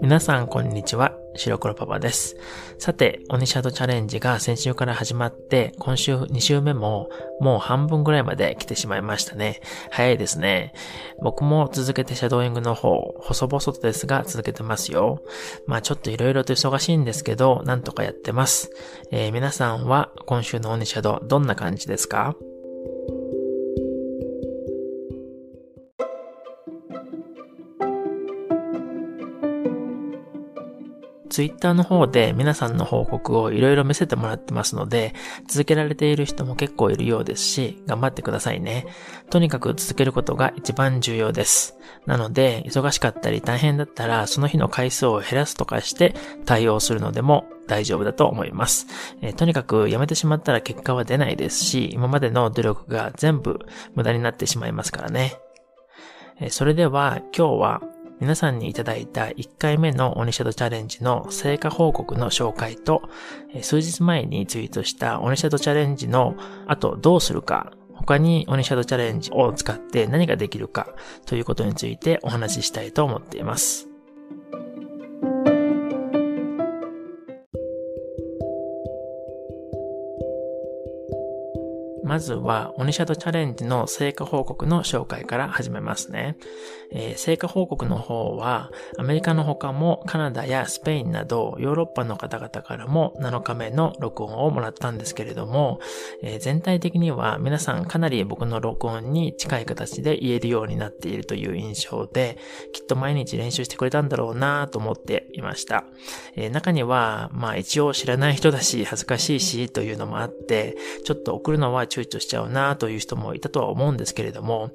皆さん、こんにちは。白黒パパです。さて、オニシャドチャレンジが先週から始まって、今週2週目ももう半分ぐらいまで来てしまいましたね。早いですね。僕も続けてシャドーイングの方、細々とですが続けてますよ。まあちょっと色々と忙しいんですけど、なんとかやってます。えー、皆さんは今週のオニシャドどんな感じですか？ツイッターの方で皆さんの報告をいろいろ見せてもらってますので、続けられている人も結構いるようですし、頑張ってくださいね。とにかく続けることが一番重要です。なので、忙しかったり大変だったら、その日の回数を減らすとかして対応するのでも大丈夫だと思います。えー、とにかくやめてしまったら結果は出ないですし、今までの努力が全部無駄になってしまいますからね。えー、それでは今日は皆さんにいただいた1回目のオニシャドチャレンジの成果報告の紹介と、数日前にツイートしたオニシャドチャレンジの後どうするか、他にオニシャドチャレンジを使って何ができるかということについてお話ししたいと思っています。まずは、オニシャドチャレンジの成果報告の紹介から始めますね。えー、成果報告の方は、アメリカの他もカナダやスペインなどヨーロッパの方々からも7日目の録音をもらったんですけれども、えー、全体的には皆さんかなり僕の録音に近い形で言えるようになっているという印象で、きっと毎日練習してくれたんだろうなと思っていました。えー、中には、まあ一応知らない人だし、恥ずかしいしというのもあって、ちょっと送るのは躊躇しちゃうなという人もいたとは思うんですけれども、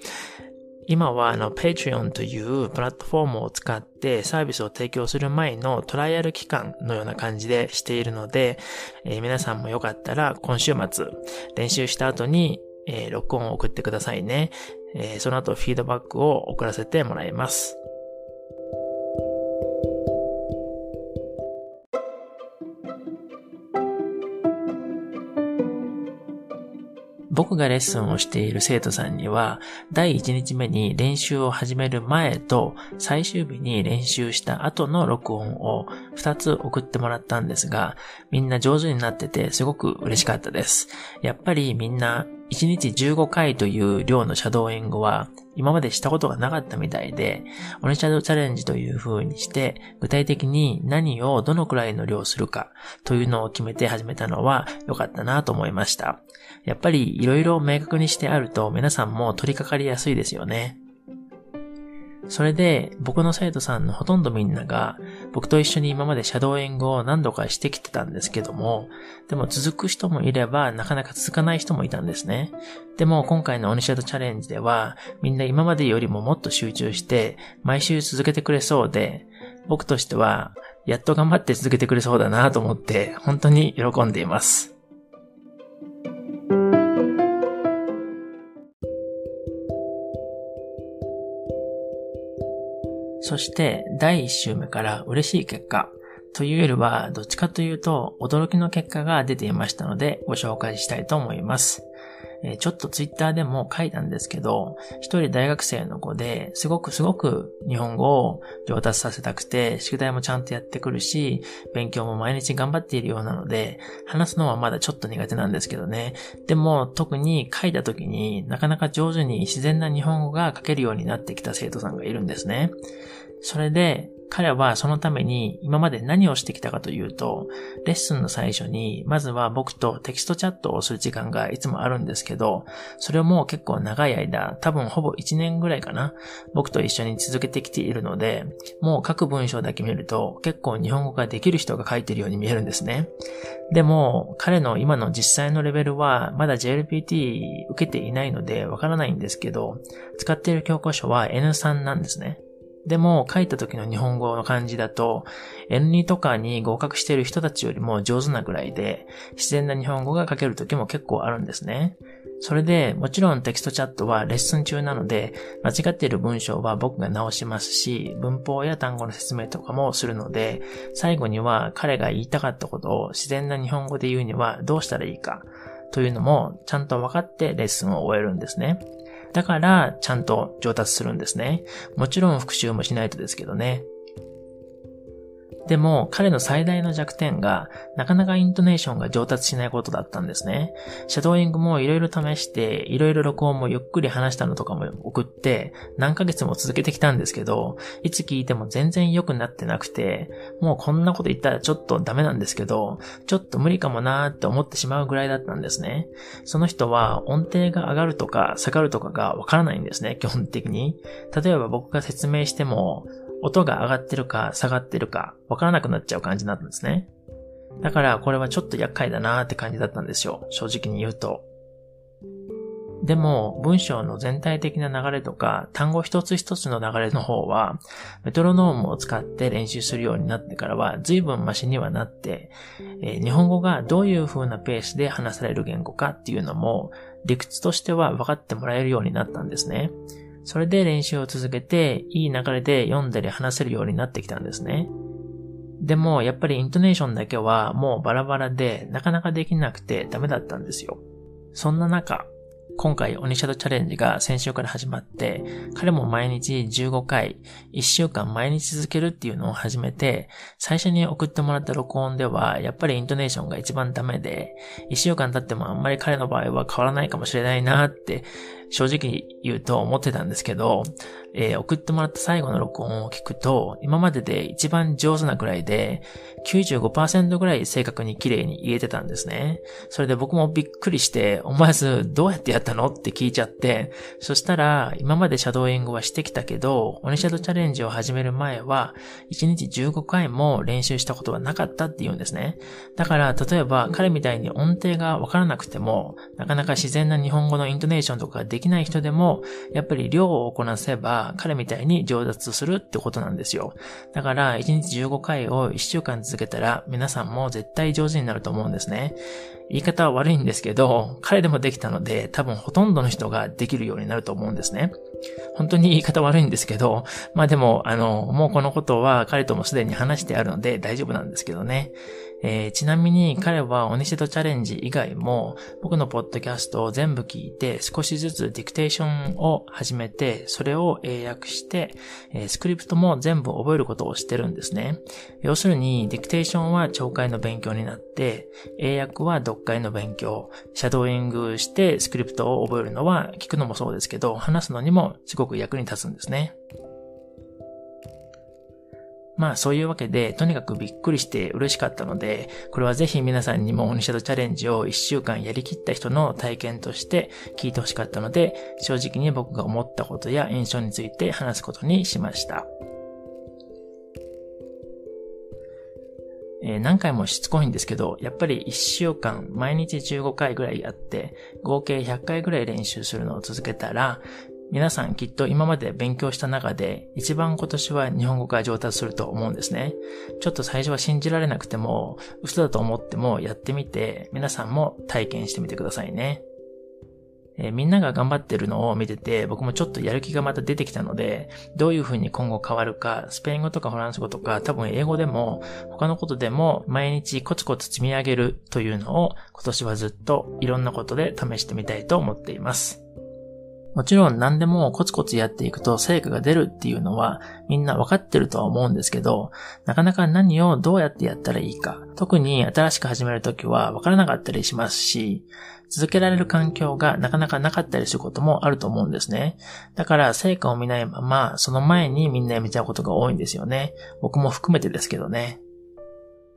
今はあの Patreon というプラットフォームを使ってサービスを提供する前のトライアル期間のような感じでしているので、えー、皆さんもよかったら今週末練習した後に、えー、録音を送ってくださいね。えー、その後フィードバックを送らせてもらいます。僕がレッスンをしている生徒さんには、第1日目に練習を始める前と、最終日に練習した後の録音を2つ送ってもらったんですが、みんな上手になっててすごく嬉しかったです。やっぱりみんな1日15回という量のシャドーイングは今までしたことがなかったみたいで、オネシャドーチャレンジという風にして、具体的に何をどのくらいの量するかというのを決めて始めたのは良かったなと思いました。やっぱり色々明確にしてあると皆さんも取り掛かりやすいですよね。それで、僕の生徒さんのほとんどみんなが、僕と一緒に今までシャドーイングを何度かしてきてたんですけども、でも続く人もいれば、なかなか続かない人もいたんですね。でも今回のオニシャドチャレンジでは、みんな今までよりももっと集中して、毎週続けてくれそうで、僕としては、やっと頑張って続けてくれそうだなと思って、本当に喜んでいます。そして第1週目から嬉しい結果というよりはどっちかというと驚きの結果が出ていましたのでご紹介したいと思います。えちょっとツイッターでも書いたんですけど、一人大学生の子ですごくすごく日本語を上達させたくて、宿題もちゃんとやってくるし、勉強も毎日頑張っているようなので、話すのはまだちょっと苦手なんですけどね。でも特に書いた時になかなか上手に自然な日本語が書けるようになってきた生徒さんがいるんですね。それで、彼はそのために今まで何をしてきたかというと、レッスンの最初に、まずは僕とテキストチャットをする時間がいつもあるんですけど、それをもう結構長い間、多分ほぼ1年ぐらいかな、僕と一緒に続けてきているので、もう書く文章だけ見ると結構日本語ができる人が書いているように見えるんですね。でも、彼の今の実際のレベルはまだ JLPT 受けていないのでわからないんですけど、使っている教科書は N3 なんですね。でも、書いた時の日本語の漢字だと、N2 とかに合格している人たちよりも上手なぐらいで、自然な日本語が書ける時も結構あるんですね。それで、もちろんテキストチャットはレッスン中なので、間違っている文章は僕が直しますし、文法や単語の説明とかもするので、最後には彼が言いたかったことを自然な日本語で言うにはどうしたらいいか、というのもちゃんと分かってレッスンを終えるんですね。だから、ちゃんと上達するんですね。もちろん復習もしないとですけどね。でも、彼の最大の弱点が、なかなかイントネーションが上達しないことだったんですね。シャドーイングもいろいろ試して、いろいろ録音もゆっくり話したのとかも送って、何ヶ月も続けてきたんですけど、いつ聞いても全然良くなってなくて、もうこんなこと言ったらちょっとダメなんですけど、ちょっと無理かもなーって思ってしまうぐらいだったんですね。その人は音程が上がるとか下がるとかがわからないんですね、基本的に。例えば僕が説明しても、音が上がってるか下がってるかわからなくなっちゃう感じになったんですね。だからこれはちょっと厄介だなーって感じだったんですよ。正直に言うと。でも、文章の全体的な流れとか、単語一つ一つの流れの方は、メトロノームを使って練習するようになってからは、随分マシにはなって、えー、日本語がどういう風なペースで話される言語かっていうのも、理屈としては分かってもらえるようになったんですね。それで練習を続けて、いい流れで読んだり話せるようになってきたんですね。でも、やっぱりイントネーションだけはもうバラバラで、なかなかできなくてダメだったんですよ。そんな中、今回、オニシャドチャレンジが先週から始まって、彼も毎日15回、1週間毎日続けるっていうのを始めて、最初に送ってもらった録音では、やっぱりイントネーションが一番ダメで、1週間経ってもあんまり彼の場合は変わらないかもしれないなって正直言うと思ってたんですけど、えー、送ってもらった最後の録音を聞くと、今までで一番上手なくらいで、95%ぐらい正確に綺麗に言えてたんですね。それで僕もびっくりして、思わずどうやってやったのって聞いちゃって、そしたら、今までシャドーイングはしてきたけど、オニシャドチャレンジを始める前は、1日15回も練習したことはなかったって言うんですね。だから、例えば彼みたいに音程がわからなくても、なかなか自然な日本語のイントネーションとかでききない人でも、やっぱり量をこなせば、彼みたいに上達するってことなんですよ。だから、1日15回を1週間続けたら、皆さんも絶対上手になると思うんですね。言い方は悪いんですけど、彼でもできたので、多分ほとんどの人ができるようになると思うんですね。本当に言い方悪いんですけど、まあでも、あの、もうこのことは彼ともすでに話してあるので大丈夫なんですけどね。えー、ちなみに彼はオニシェドチャレンジ以外も僕のポッドキャストを全部聞いて少しずつディクテーションを始めてそれを英訳して、えー、スクリプトも全部覚えることをしてるんですね。要するにディクテーションは聴解の勉強になって英訳は読解の勉強、シャドーイングしてスクリプトを覚えるのは聞くのもそうですけど話すのにもすごく役に立つんですね。まあそういうわけで、とにかくびっくりして嬉しかったので、これはぜひ皆さんにもオニシャドチャレンジを1週間やりきった人の体験として聞いてほしかったので、正直に僕が思ったことや印象について話すことにしました。え、何回もしつこいんですけど、やっぱり1週間、毎日15回ぐらいやって、合計100回ぐらい練習するのを続けたら、皆さんきっと今まで勉強した中で一番今年は日本語が上達すると思うんですね。ちょっと最初は信じられなくても、嘘だと思ってもやってみて、皆さんも体験してみてくださいね。え、みんなが頑張ってるのを見てて、僕もちょっとやる気がまた出てきたので、どういう風に今後変わるか、スペイン語とかフランス語とか、多分英語でも、他のことでも、毎日コツコツ積み上げるというのを、今年はずっといろんなことで試してみたいと思っています。もちろん何でもコツコツやっていくと成果が出るっていうのはみんなわかってるとは思うんですけど、なかなか何をどうやってやったらいいか、特に新しく始めるときはわからなかったりしますし、続けられる環境がなかなかなかったりすることもあると思うんですね。だから成果を見ないまま、その前にみんなやめちゃうことが多いんですよね。僕も含めてですけどね。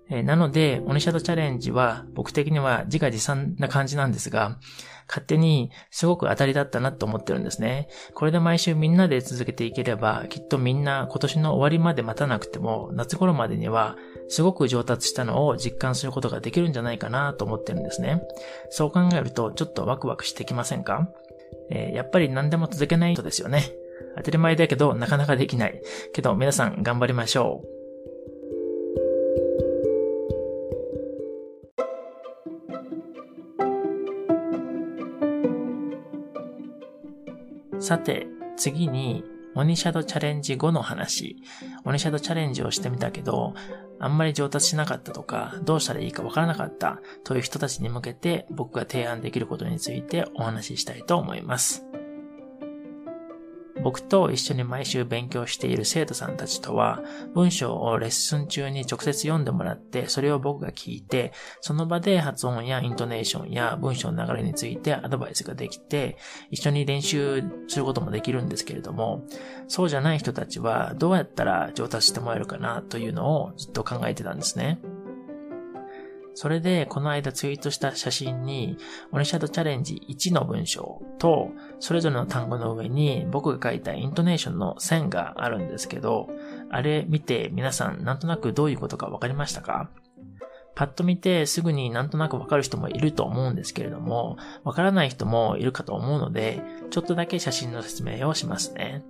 えー、なので、オニシャドチャレンジは僕的には自画自賛な感じなんですが、勝手にすごく当たりだったなと思ってるんですね。これで毎週みんなで続けていければ、きっとみんな今年の終わりまで待たなくても、夏頃までにはすごく上達したのを実感することができるんじゃないかなと思ってるんですね。そう考えるとちょっとワクワクしてきませんか？えー、やっぱり何でも続けないとですよね。当たり前だけどなかなかできない。けど皆さん頑張りましょう。さて、次に、オニシャドチャレンジ後の話。オニシャドチャレンジをしてみたけど、あんまり上達しなかったとか、どうしたらいいかわからなかったという人たちに向けて僕が提案できることについてお話ししたいと思います。僕と一緒に毎週勉強している生徒さんたちとは、文章をレッスン中に直接読んでもらって、それを僕が聞いて、その場で発音やイントネーションや文章の流れについてアドバイスができて、一緒に練習することもできるんですけれども、そうじゃない人たちはどうやったら上達してもらえるかなというのをずっと考えてたんですね。それで、この間ツイートした写真に、オニシャドチャレンジ1の文章と、それぞれの単語の上に僕が書いたイントネーションの線があるんですけど、あれ見て皆さんなんとなくどういうことかわかりましたか？パッと見てすぐになんとなくわかる人もいると思うんですけれども、わからない人もいるかと思うので、ちょっとだけ写真の説明をしますね。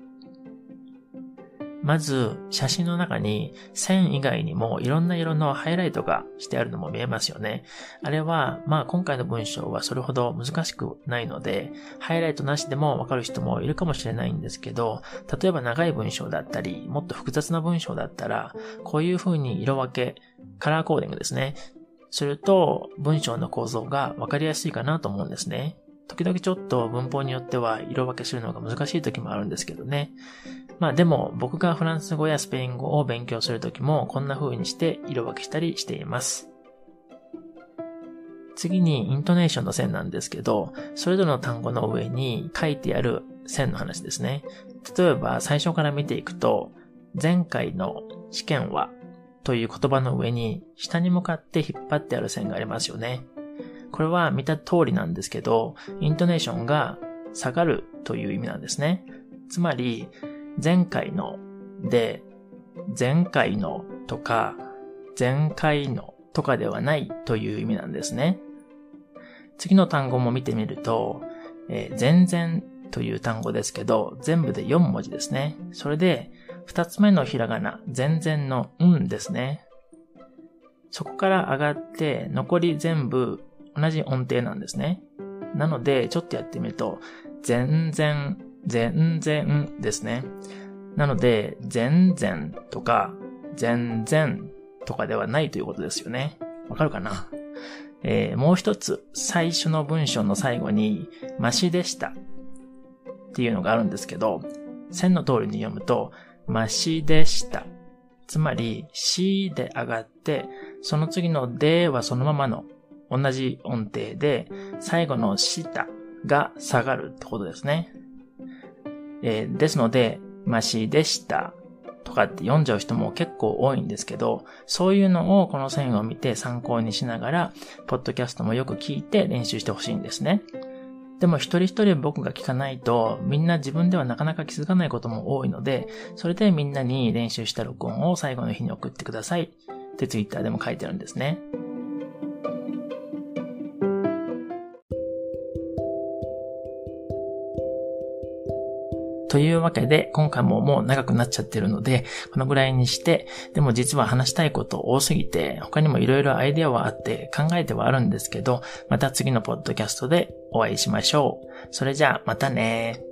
まず、写真の中に線以外にもいろんな色のハイライトがしてあるのも見えますよね。あれは、まあ今回の文章はそれほど難しくないので、ハイライトなしでもわかる人もいるかもしれないんですけど、例えば長い文章だったり、もっと複雑な文章だったら、こういう風に色分け、カラーコーディングですね。すると、文章の構造がわかりやすいかなと思うんですね。時々ちょっと文法によっては色分けするのが難しい時もあるんですけどね。まあでも僕がフランス語やスペイン語を勉強する時もこんな風にして色分けしたりしています。次にイントネーションの線なんですけど、それぞれの単語の上に書いてある線の話ですね。例えば最初から見ていくと、前回の試験はという言葉の上に下に向かって引っ張ってある線がありますよね。これは見た通りなんですけど、イントネーションが下がるという意味なんですね。つまり、前回ので、前回のとか、前回のとかではないという意味なんですね。次の単語も見てみると、えー、全然という単語ですけど、全部で4文字ですね。それで、二つ目のひらがな、全然のうんですね。そこから上がって、残り全部同じ音程なんですね。なので、ちょっとやってみると、全然、全然ですね。なので、全然とか、全然とかではないということですよね。わかるかな？えー、もう一つ、最初の文章の最後に、マシでしたっていうのがあるんですけど、線の通りに読むと、マシでした。つまり、しで上がって、その次のではそのままの同じ音程で、最後のしたが下がるってことですね。えー、ですので、ましでしたとかって読んじゃう人も結構多いんですけど、そういうのをこの線を見て参考にしながら、ポッドキャストもよく聞いて練習してほしいんですね。でも一人一人僕が聞かないと、みんな自分ではなかなか気づかないことも多いので、それでみんなに練習した録音を最後の日に送ってくださいってツイッターでも書いてあるんですね。というわけで、今回ももう長くなっちゃってるので、このぐらいにして、でも実は話したいこと多すぎて、他にも色々アイデアはあって考えてはあるんですけど、また次のポッドキャストでお会いしましょう。それじゃあ、またね